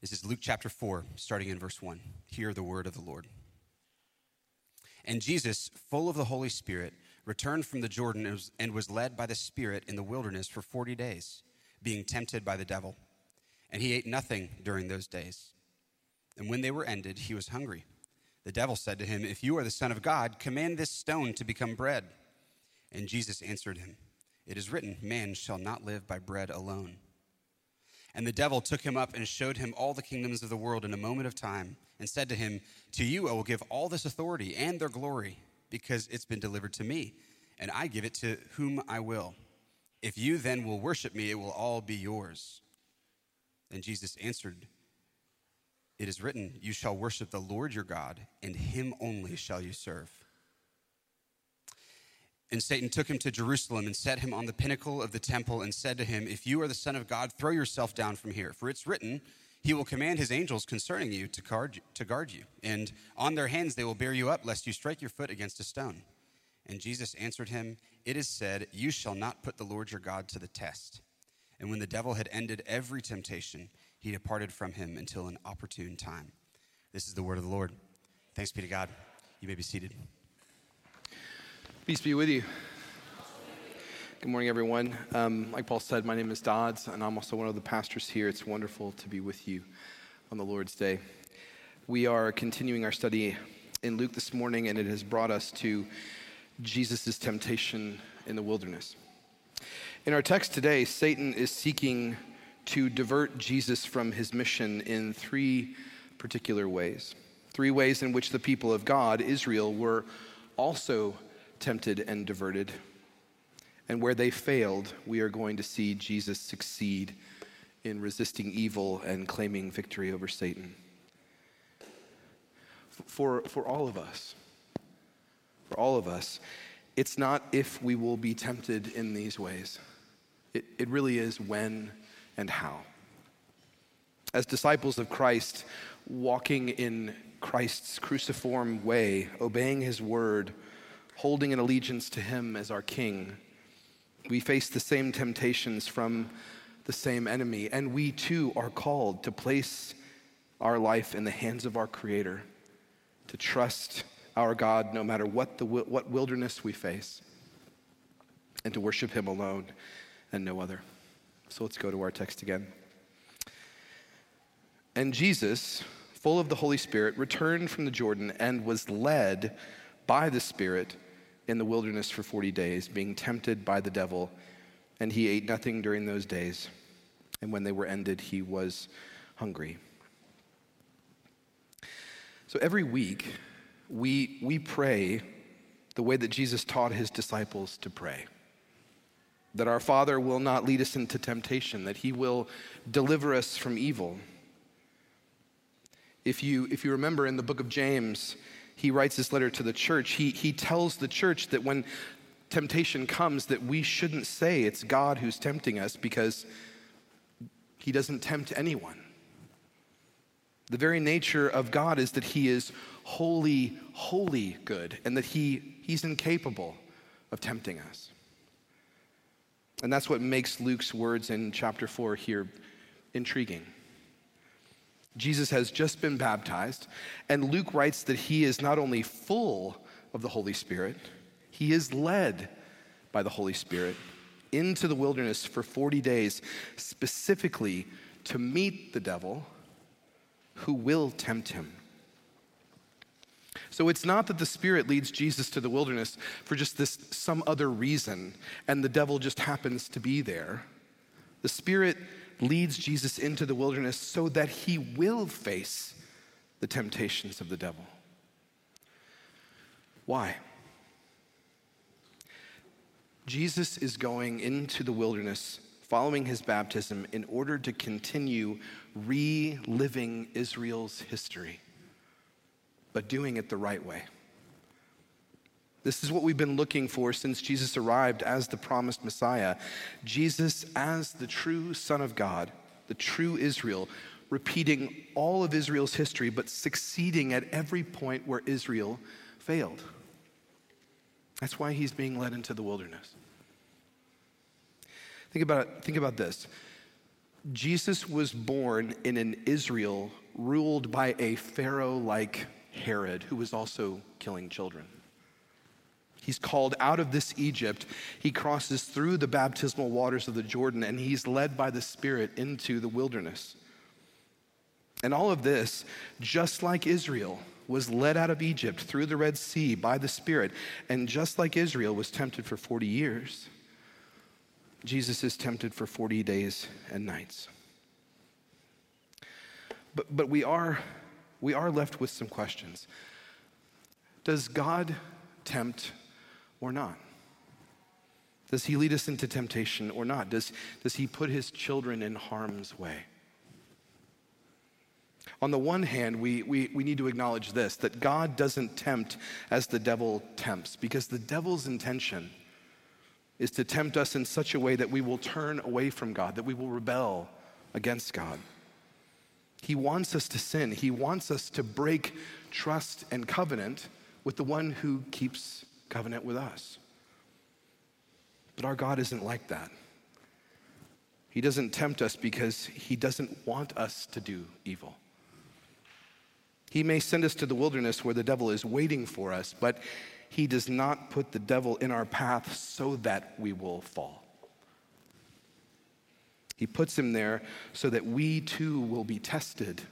This is Luke chapter 4, starting in verse 1. Hear the word of the Lord. And Jesus, full of the Holy Spirit, returned from the Jordan and was led by the Spirit in the wilderness for 40 days, being tempted by the devil. And he ate nothing during those days. And when they were ended, he was hungry. The devil said to him, If you are the Son of God, command this stone to become bread. And Jesus answered him, It is written, Man shall not live by bread alone and the devil took him up and showed him all the kingdoms of the world in a moment of time, and said to him, To you I will give all this authority and their glory, because it's been delivered to me, and I give it to whom I will. If you then will worship me, it will all be yours. Then Jesus answered, It is written, You shall worship the Lord your God, and him only shall you serve. And Satan took him to Jerusalem and set him on the pinnacle of the temple and said to him, If you are the Son of God, throw yourself down from here. For it's written, He will command His angels concerning you to guard you, to guard you. And on their hands they will bear you up, lest you strike your foot against a stone. And Jesus answered him, It is said, You shall not put the Lord your God to the test. And when the devil had ended every temptation, he departed from him until an opportune time. This is the word of the Lord. Thanks be to God. You may be seated. Peace be with you. Good morning, everyone. Um, like Paul said, my name is Dodds, and I'm also one of the pastors here. It's wonderful to be with you on the Lord's Day. We are continuing our study in Luke this morning, and it has brought us to Jesus' temptation in the wilderness. In our text today, Satan is seeking to divert Jesus from his mission in three particular ways. Three ways in which the people of God, Israel, were also tempted and diverted. And where they failed, we are going to see Jesus succeed in resisting evil and claiming victory over Satan. For, for all of us, for all of us, it's not if we will be tempted in these ways. It, it really is when and how. As disciples of Christ, walking in Christ's cruciform way, obeying his word, holding an allegiance to Him as our King. We face the same temptations from the same enemy, and we too are called to place our life in the hands of our Creator, to trust our God no matter what, the, what wilderness we face, and to worship Him alone and no other. So let's go to our text again. And Jesus, full of the Holy Spirit, returned from the Jordan and was led by the Spirit in the wilderness for 40 days, being tempted by the devil, and he ate nothing during those days. And when they were ended, he was hungry. So every week, we, we pray the way that Jesus taught his disciples to pray that our Father will not lead us into temptation, that he will deliver us from evil. If you, if you remember in the book of James, he writes this letter to the church, he, he tells the church that when temptation comes, that we shouldn't say it's God who's tempting us because he doesn't tempt anyone. The very nature of God is that he is holy, holy good, and that he, he's incapable of tempting us. And that's what makes Luke's words in chapter 4 here intriguing. Jesus has just been baptized, and Luke writes that he is not only full of the Holy Spirit, he is led by the Holy Spirit into the wilderness for 40 days, specifically to meet the devil who will tempt him. So it's not that the Spirit leads Jesus to the wilderness for just this some other reason, and the devil just happens to be there. The Spirit leads Jesus into the wilderness so that he will face the temptations of the devil. Why? Jesus is going into the wilderness following his baptism in order to continue reliving Israel's history, but doing it the right way. This is what we've been looking for since Jesus arrived as the promised Messiah. Jesus, as the true Son of God, the true Israel, repeating all of Israel's history, but succeeding at every point where Israel failed. That's why he's being led into the wilderness. Think about, it, think about this. Jesus was born in an Israel ruled by a Pharaoh like Herod, who was also killing children. He's called out of this Egypt. He crosses through the baptismal waters of the Jordan, and he's led by the Spirit into the wilderness. And all of this, just like Israel, was led out of Egypt through the Red Sea by the Spirit, and just like Israel was tempted for 40 years, Jesus is tempted for 40 days and nights. But, but we, are, we are left with some questions. Does God tempt or not? Does he lead us into temptation or not? Does, does he put his children in harm's way? On the one hand, we, we, we need to acknowledge this that God doesn't tempt as the devil tempts, because the devil's intention is to tempt us in such a way that we will turn away from God, that we will rebel against God. He wants us to sin, He wants us to break trust and covenant with the one who keeps covenant with us. But our God isn't like that. He doesn't tempt us because He doesn't want us to do evil. He may send us to the wilderness where the devil is waiting for us, but he does not put the devil in our path so that we will fall. He puts him there so that we too will be tested,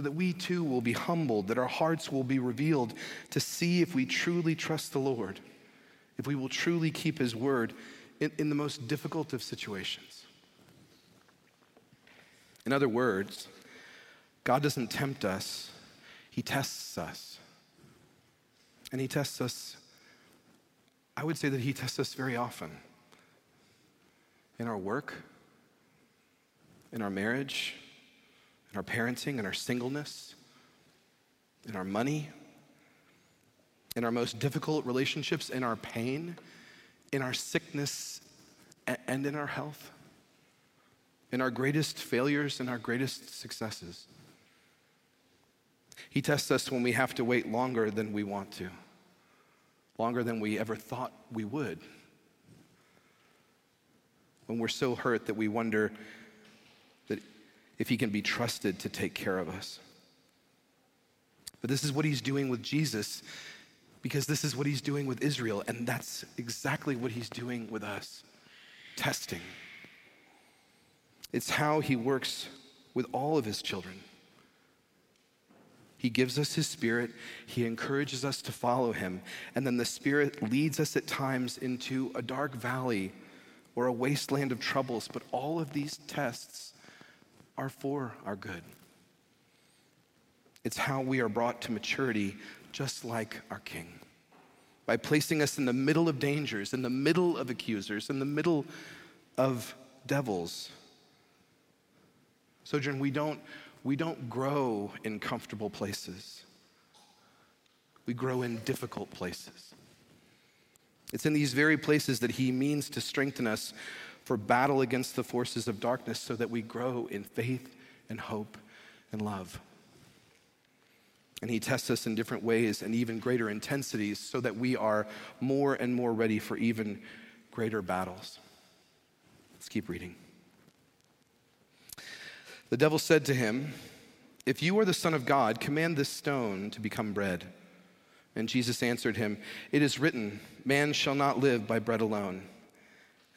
so that we too will be humbled, that our hearts will be revealed to see if we truly trust the Lord, if we will truly keep his word in, in the most difficult of situations. In other words, God doesn't tempt us he tests us. And He tests us, I would say that He tests us very often in our work, in our marriage, in our parenting, in our singleness, in our money, in our most difficult relationships, in our pain, in our sickness, and in our health, in our greatest failures and our greatest successes. He tests us when we have to wait longer than we want to, longer than we ever thought we would. When we're so hurt that we wonder if He can be trusted to take care of us. But this is what He's doing with Jesus because this is what He's doing with Israel, and that's exactly what He's doing with us testing. It's how He works with all of His children. He gives us His Spirit. He encourages us to follow Him. And then the Spirit leads us at times into a dark valley or a wasteland of troubles. But all of these tests are for our good. It's how we are brought to maturity, just like our King. By placing us in the middle of dangers, in the middle of accusers, in the middle of devils. Sojourn, we don't we don't grow in comfortable places. We grow in difficult places. It's in these very places that He means to strengthen us for battle against the forces of darkness so that we grow in faith and hope and love. And He tests us in different ways and even greater intensities so that we are more and more ready for even greater battles. Let's keep reading. The devil said to him, If you are the Son of God, command this stone to become bread. And Jesus answered him, It is written, Man shall not live by bread alone.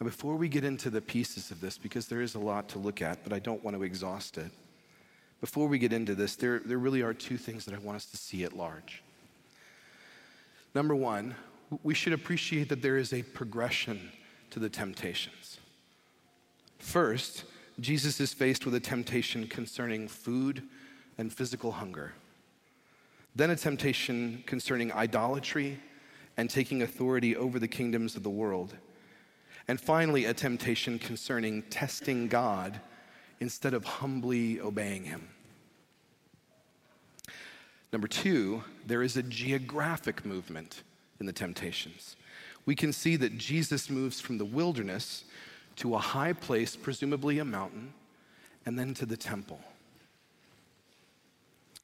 Now, before we get into the pieces of this, because there is a lot to look at, but I don't want to exhaust it, before we get into this, there, there really are two things that I want us to see at large. Number one, we should appreciate that there is a progression to the temptations. First, Jesus is faced with a temptation concerning food and physical hunger. Then, a temptation concerning idolatry and taking authority over the kingdoms of the world. And finally, a temptation concerning testing God instead of humbly obeying Him. Number two, there is a geographic movement in the temptations. We can see that Jesus moves from the wilderness to a high place, presumably a mountain, and then to the temple.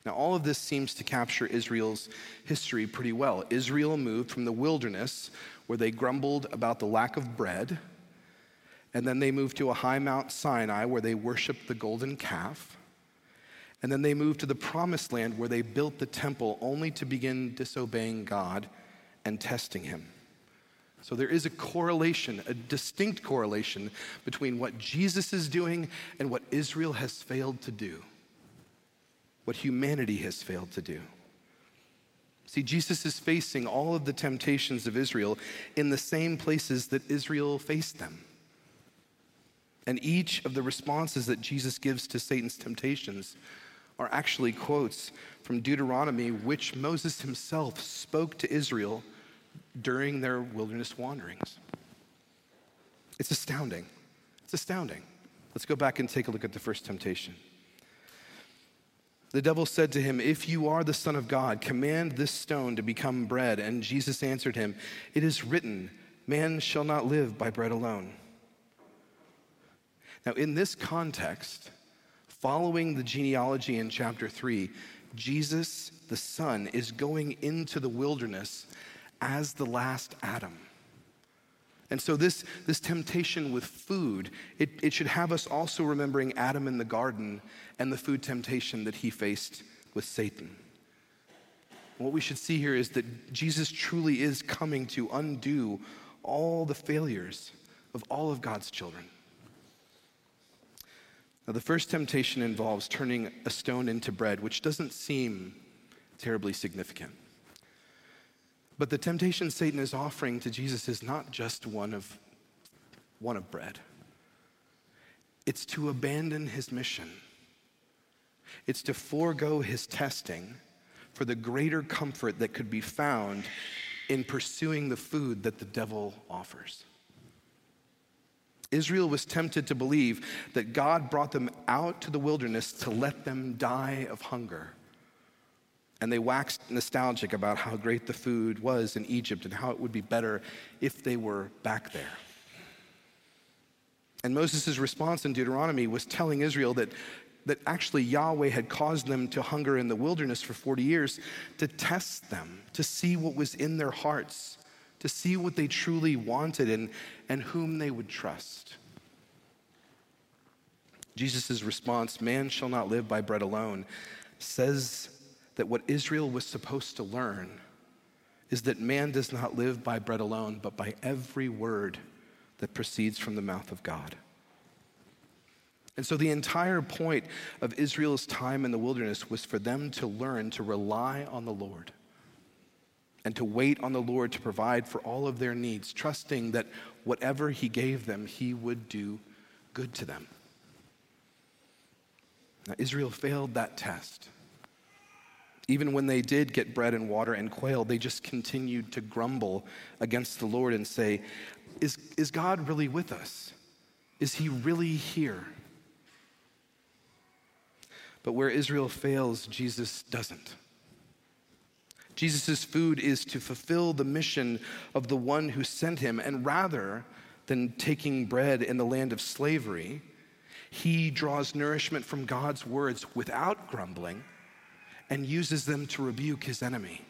Now, all of this seems to capture Israel's history pretty well. Israel moved from the wilderness, where they grumbled about the lack of bread, and then they moved to a high Mount Sinai, where they worshiped the golden calf. And then they moved to the promised land, where they built the temple, only to begin disobeying God and testing Him. So there is a correlation, a distinct correlation between what Jesus is doing and what Israel has failed to do what humanity has failed to do. See, Jesus is facing all of the temptations of Israel in the same places that Israel faced them. And each of the responses that Jesus gives to Satan's temptations are actually quotes from Deuteronomy, which Moses himself spoke to Israel during their wilderness wanderings. It's astounding. It's astounding. Let's go back and take a look at the first temptation. The devil said to him, If you are the Son of God, command this stone to become bread. And Jesus answered him, It is written, Man shall not live by bread alone. Now, in this context, following the genealogy in chapter 3, Jesus, the Son, is going into the wilderness as the last Adam. And so, this, this temptation with food, it, it should have us also remembering Adam in the garden and the food temptation that he faced with Satan. What we should see here is that Jesus truly is coming to undo all the failures of all of God's children. Now, the first temptation involves turning a stone into bread, which doesn't seem terribly significant. But the temptation Satan is offering to Jesus is not just one of, one of bread, it's to abandon his mission, it's to forego his testing for the greater comfort that could be found in pursuing the food that the devil offers. Israel was tempted to believe that God brought them out to the wilderness to let them die of hunger. And they waxed nostalgic about how great the food was in Egypt and how it would be better if they were back there. And Moses' response in Deuteronomy was telling Israel that, that actually Yahweh had caused them to hunger in the wilderness for 40 years to test them, to see what was in their hearts, to see what they truly wanted and, and whom they would trust. Jesus' response, man shall not live by bread alone, says that what Israel was supposed to learn is that man does not live by bread alone, but by every word that proceeds from the mouth of God. And so, the entire point of Israel's time in the wilderness was for them to learn to rely on the Lord and to wait on the Lord to provide for all of their needs, trusting that whatever He gave them, He would do good to them. Now, Israel failed that test. Even when they did get bread and water and quail, they just continued to grumble against the Lord and say, Is, is God really with us? Is he really here? But where Israel fails, Jesus doesn't. Jesus' food is to fulfill the mission of the one who sent him, and rather than taking bread in the land of slavery, he draws nourishment from God's words without grumbling and uses them to rebuke his enemy.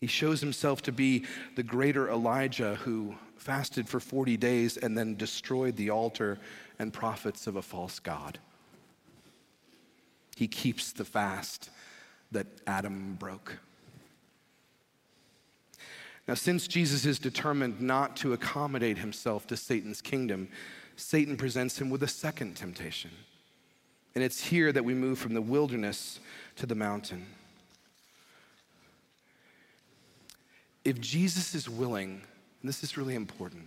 He shows himself to be the greater Elijah who fasted for 40 days and then destroyed the altar and prophets of a false God. He keeps the fast that Adam broke. Now, since Jesus is determined not to accommodate himself to Satan's kingdom, Satan presents him with a second temptation. And it's here that we move from the wilderness to the mountain. if Jesus is willing, and this is really important,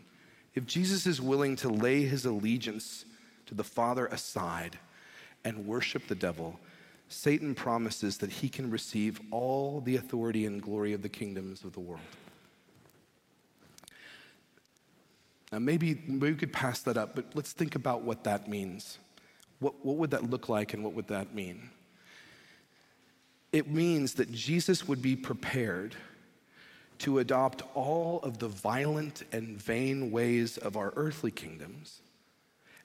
if Jesus is willing to lay his allegiance to the Father aside and worship the devil, Satan promises that he can receive all the authority and glory of the kingdoms of the world. Now, maybe, maybe we could pass that up, but let's think about what that means. What, what would that look like and what would that mean? It means that Jesus would be prepared to adopt all of the violent and vain ways of our earthly kingdoms,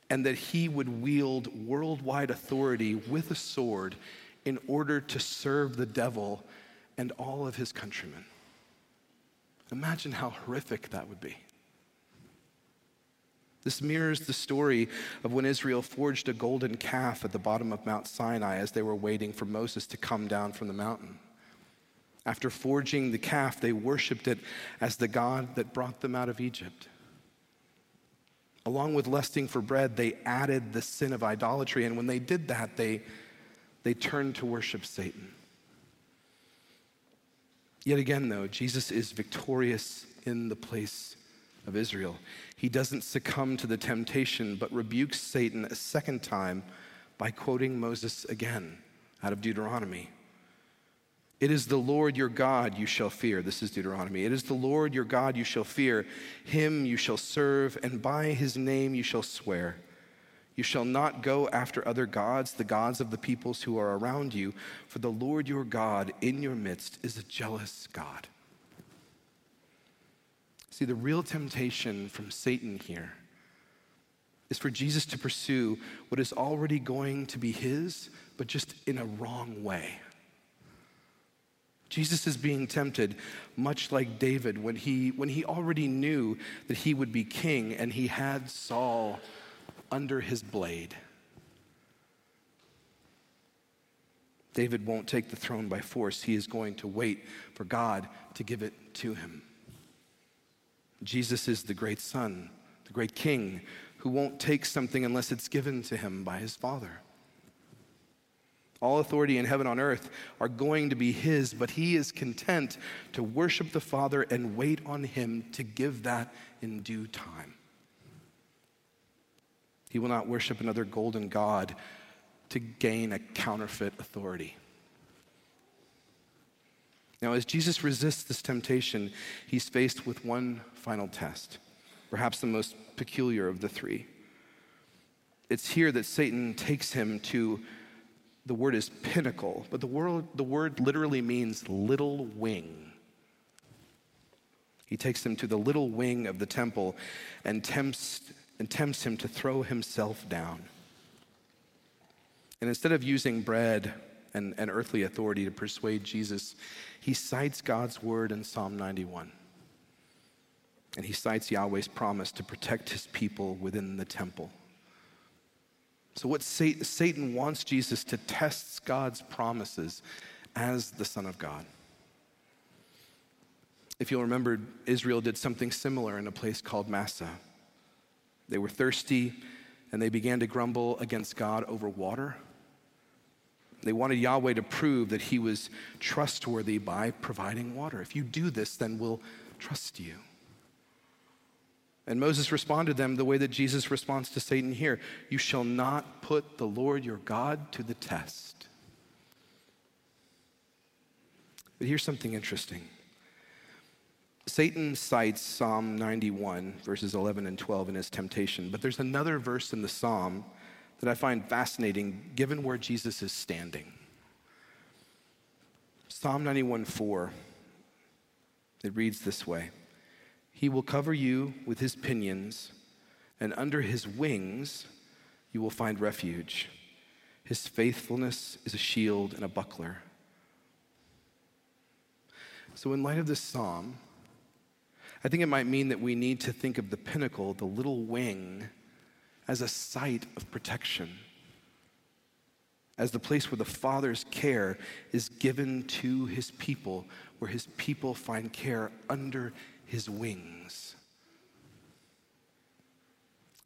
and that he would wield worldwide authority with a sword in order to serve the devil and all of his countrymen. Imagine how horrific that would be. This mirrors the story of when Israel forged a golden calf at the bottom of Mount Sinai as they were waiting for Moses to come down from the mountain. After forging the calf, they worshiped it as the God that brought them out of Egypt. Along with lusting for bread, they added the sin of idolatry, and when they did that, they, they turned to worship Satan. Yet again, though, Jesus is victorious in the place of Israel. He doesn't succumb to the temptation, but rebukes Satan a second time by quoting Moses again out of Deuteronomy. It is the Lord your God you shall fear. This is Deuteronomy. It is the Lord your God you shall fear. Him you shall serve, and by his name you shall swear. You shall not go after other gods, the gods of the peoples who are around you, for the Lord your God in your midst is a jealous God. See, the real temptation from Satan here is for Jesus to pursue what is already going to be his, but just in a wrong way. Jesus is being tempted much like David when he, when he already knew that he would be king and he had Saul under his blade. David won't take the throne by force. He is going to wait for God to give it to him. Jesus is the great son, the great king, who won't take something unless it's given to him by his Father. All authority in heaven on earth are going to be his, but he is content to worship the Father and wait on him to give that in due time. He will not worship another golden God to gain a counterfeit authority. Now, as Jesus resists this temptation, he's faced with one final test, perhaps the most peculiar of the three. It's here that Satan takes him to the word is pinnacle, but the word, the word literally means little wing. He takes him to the little wing of the temple and tempts, and tempts him to throw himself down. And instead of using bread and, and earthly authority to persuade Jesus, he cites God's word in Psalm 91. And he cites Yahweh's promise to protect his people within the temple. So, what Satan wants Jesus to test God's promises as the Son of God. If you'll remember, Israel did something similar in a place called Massah. They were thirsty and they began to grumble against God over water. They wanted Yahweh to prove that he was trustworthy by providing water. If you do this, then we'll trust you. And Moses responded to them the way that Jesus responds to Satan here You shall not put the Lord your God to the test. But here's something interesting. Satan cites Psalm 91, verses 11 and 12 in his temptation, but there's another verse in the psalm that I find fascinating given where Jesus is standing. Psalm 91 4, it reads this way. He will cover you with his pinions, and under his wings you will find refuge. His faithfulness is a shield and a buckler. So, in light of this psalm, I think it might mean that we need to think of the pinnacle, the little wing, as a site of protection, as the place where the Father's care is given to his people, where his people find care under his wings.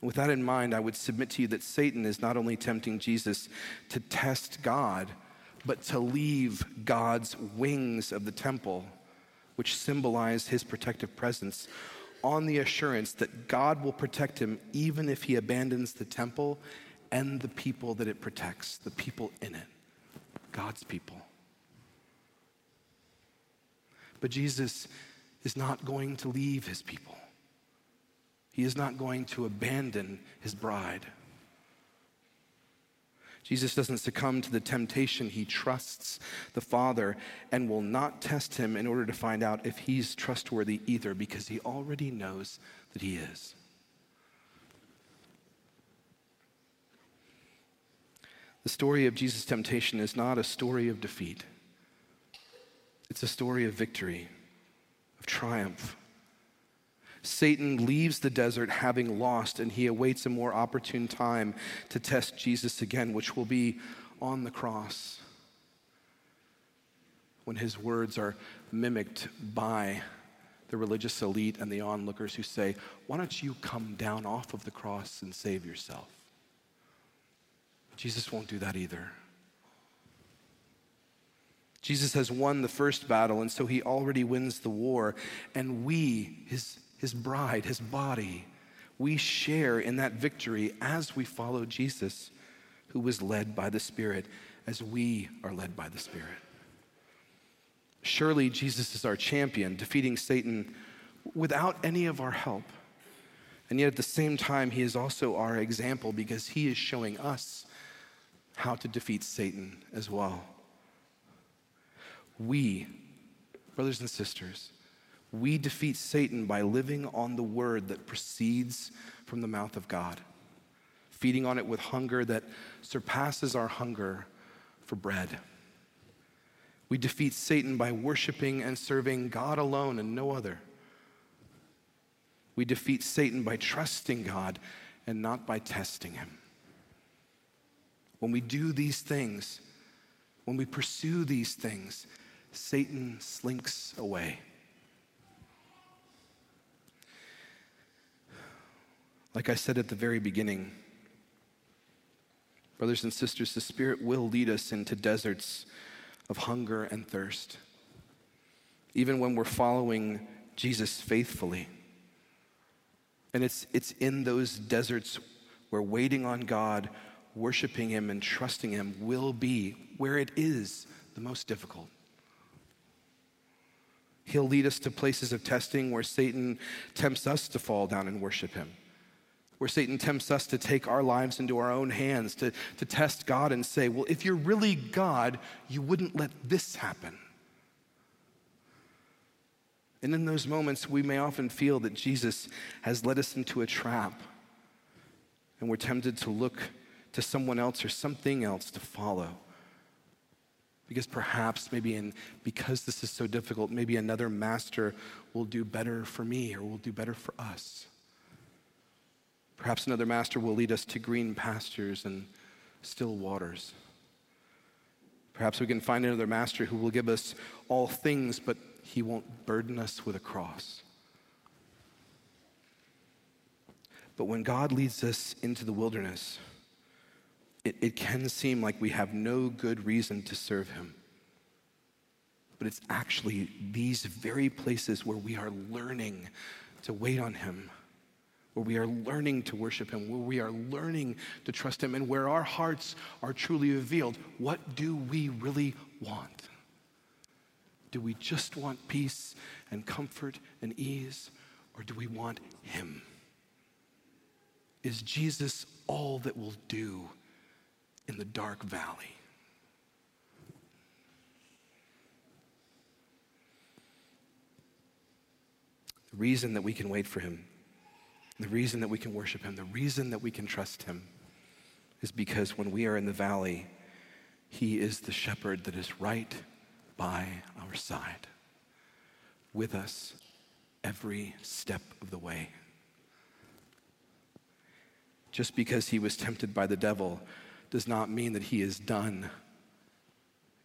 With that in mind, I would submit to you that Satan is not only tempting Jesus to test God, but to leave God's wings of the temple which symbolize his protective presence, on the assurance that God will protect him even if he abandons the temple and the people that it protects, the people in it, God's people. But Jesus is not going to leave his people. He is not going to abandon his bride. Jesus doesn't succumb to the temptation. He trusts the Father and will not test him in order to find out if he's trustworthy either, because he already knows that he is. The story of Jesus' temptation is not a story of defeat, it's a story of victory, of triumph. Satan leaves the desert having lost, and he awaits a more opportune time to test Jesus again, which will be on the cross when his words are mimicked by the religious elite and the onlookers who say, Why don't you come down off of the cross and save yourself? Jesus won't do that either. Jesus has won the first battle, and so he already wins the war. And we, his, his bride, his body, we share in that victory as we follow Jesus, who was led by the Spirit, as we are led by the Spirit. Surely Jesus is our champion, defeating Satan without any of our help. And yet at the same time, he is also our example because he is showing us how to defeat Satan as well. We, brothers and sisters, we defeat Satan by living on the word that proceeds from the mouth of God, feeding on it with hunger that surpasses our hunger for bread. We defeat Satan by worshiping and serving God alone and no other. We defeat Satan by trusting God and not by testing him. When we do these things, when we pursue these things, Satan slinks away. Like I said at the very beginning, brothers and sisters, the Spirit will lead us into deserts of hunger and thirst, even when we're following Jesus faithfully. And it's, it's in those deserts where waiting on God worshiping Him and trusting Him will be where it is the most difficult. He'll lead us to places of testing where Satan tempts us to fall down and worship Him, where Satan tempts us to take our lives into our own hands, to, to test God and say, Well, if you're really God, you wouldn't let this happen. And in those moments, we may often feel that Jesus has led us into a trap, and we're tempted to look to someone else or something else to follow. Because perhaps, maybe, in, because this is so difficult, maybe another master will do better for me or will do better for us. Perhaps another master will lead us to green pastures and still waters. Perhaps we can find another master who will give us all things, but he won't burden us with a cross. But when God leads us into the wilderness, it, it can seem like we have no good reason to serve him. But it's actually these very places where we are learning to wait on him, where we are learning to worship him, where we are learning to trust him, and where our hearts are truly revealed. What do we really want? Do we just want peace and comfort and ease, or do we want him? Is Jesus all that will do in the dark valley. The reason that we can wait for him, the reason that we can worship him, the reason that we can trust him is because when we are in the valley, he is the shepherd that is right by our side, with us every step of the way. Just because he was tempted by the devil does not mean that He is done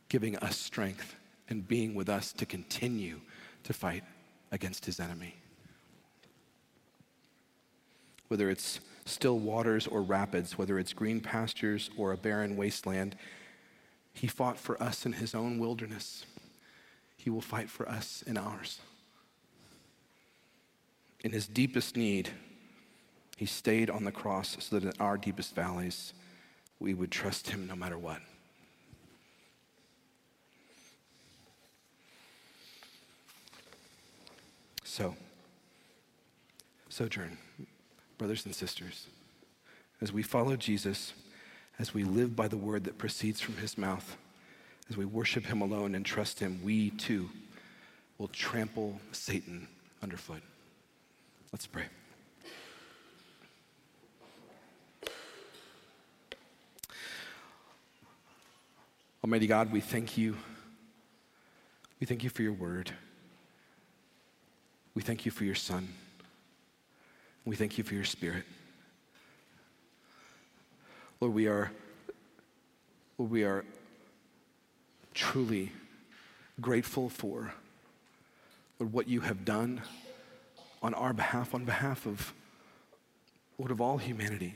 giving us strength and being with us to continue to fight against His enemy. Whether it's still waters or rapids, whether it's green pastures or a barren wasteland, He fought for us in His own wilderness. he will fight for us in ours. In his deepest need, he stayed on the cross so that in our deepest valleys, we would trust him no matter what. So, sojourn, brothers and sisters, as we follow Jesus, as we live by the word that proceeds from his mouth, as we worship him alone and trust him, we too will trample Satan underfoot. Let's pray. Almighty God, we thank you. We thank you for your word. We thank you for your son. We thank you for your spirit. Lord, we are, Lord, we are truly grateful for Lord, what you have done on our behalf, on behalf of, Lord, of all humanity.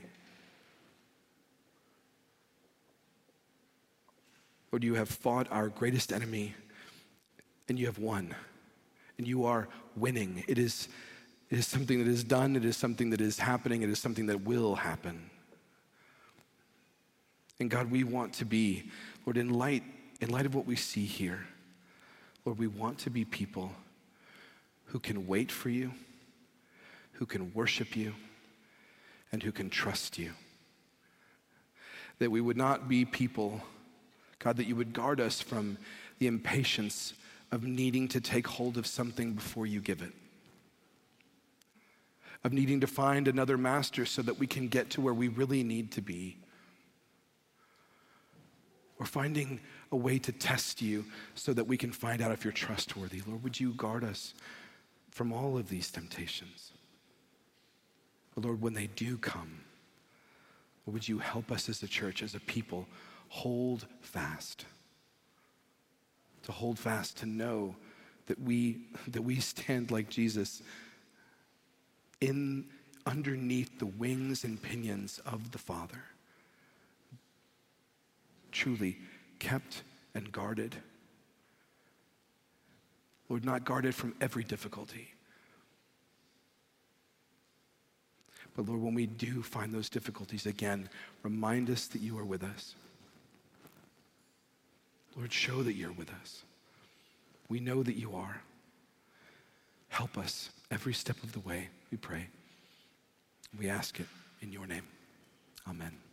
Lord, you have fought our greatest enemy and you have won. And you are winning. It is, it is something that is done, it is something that is happening, it is something that will happen. And God, we want to be, Lord, in light, in light of what we see here, Lord, we want to be people who can wait for you, who can worship you, and who can trust you. That we would not be people God, that you would guard us from the impatience of needing to take hold of something before you give it, of needing to find another master so that we can get to where we really need to be, or finding a way to test you so that we can find out if you're trustworthy. Lord, would you guard us from all of these temptations? But Lord, when they do come, would you help us as a church, as a people? hold fast. To hold fast, to know that we, that we stand like Jesus in underneath the wings and pinions of the Father. Truly kept and guarded. Lord, not guarded from every difficulty. But Lord, when we do find those difficulties again, remind us that you are with us. Lord, show that you're with us. We know that you are. Help us every step of the way, we pray. We ask it in your name. Amen.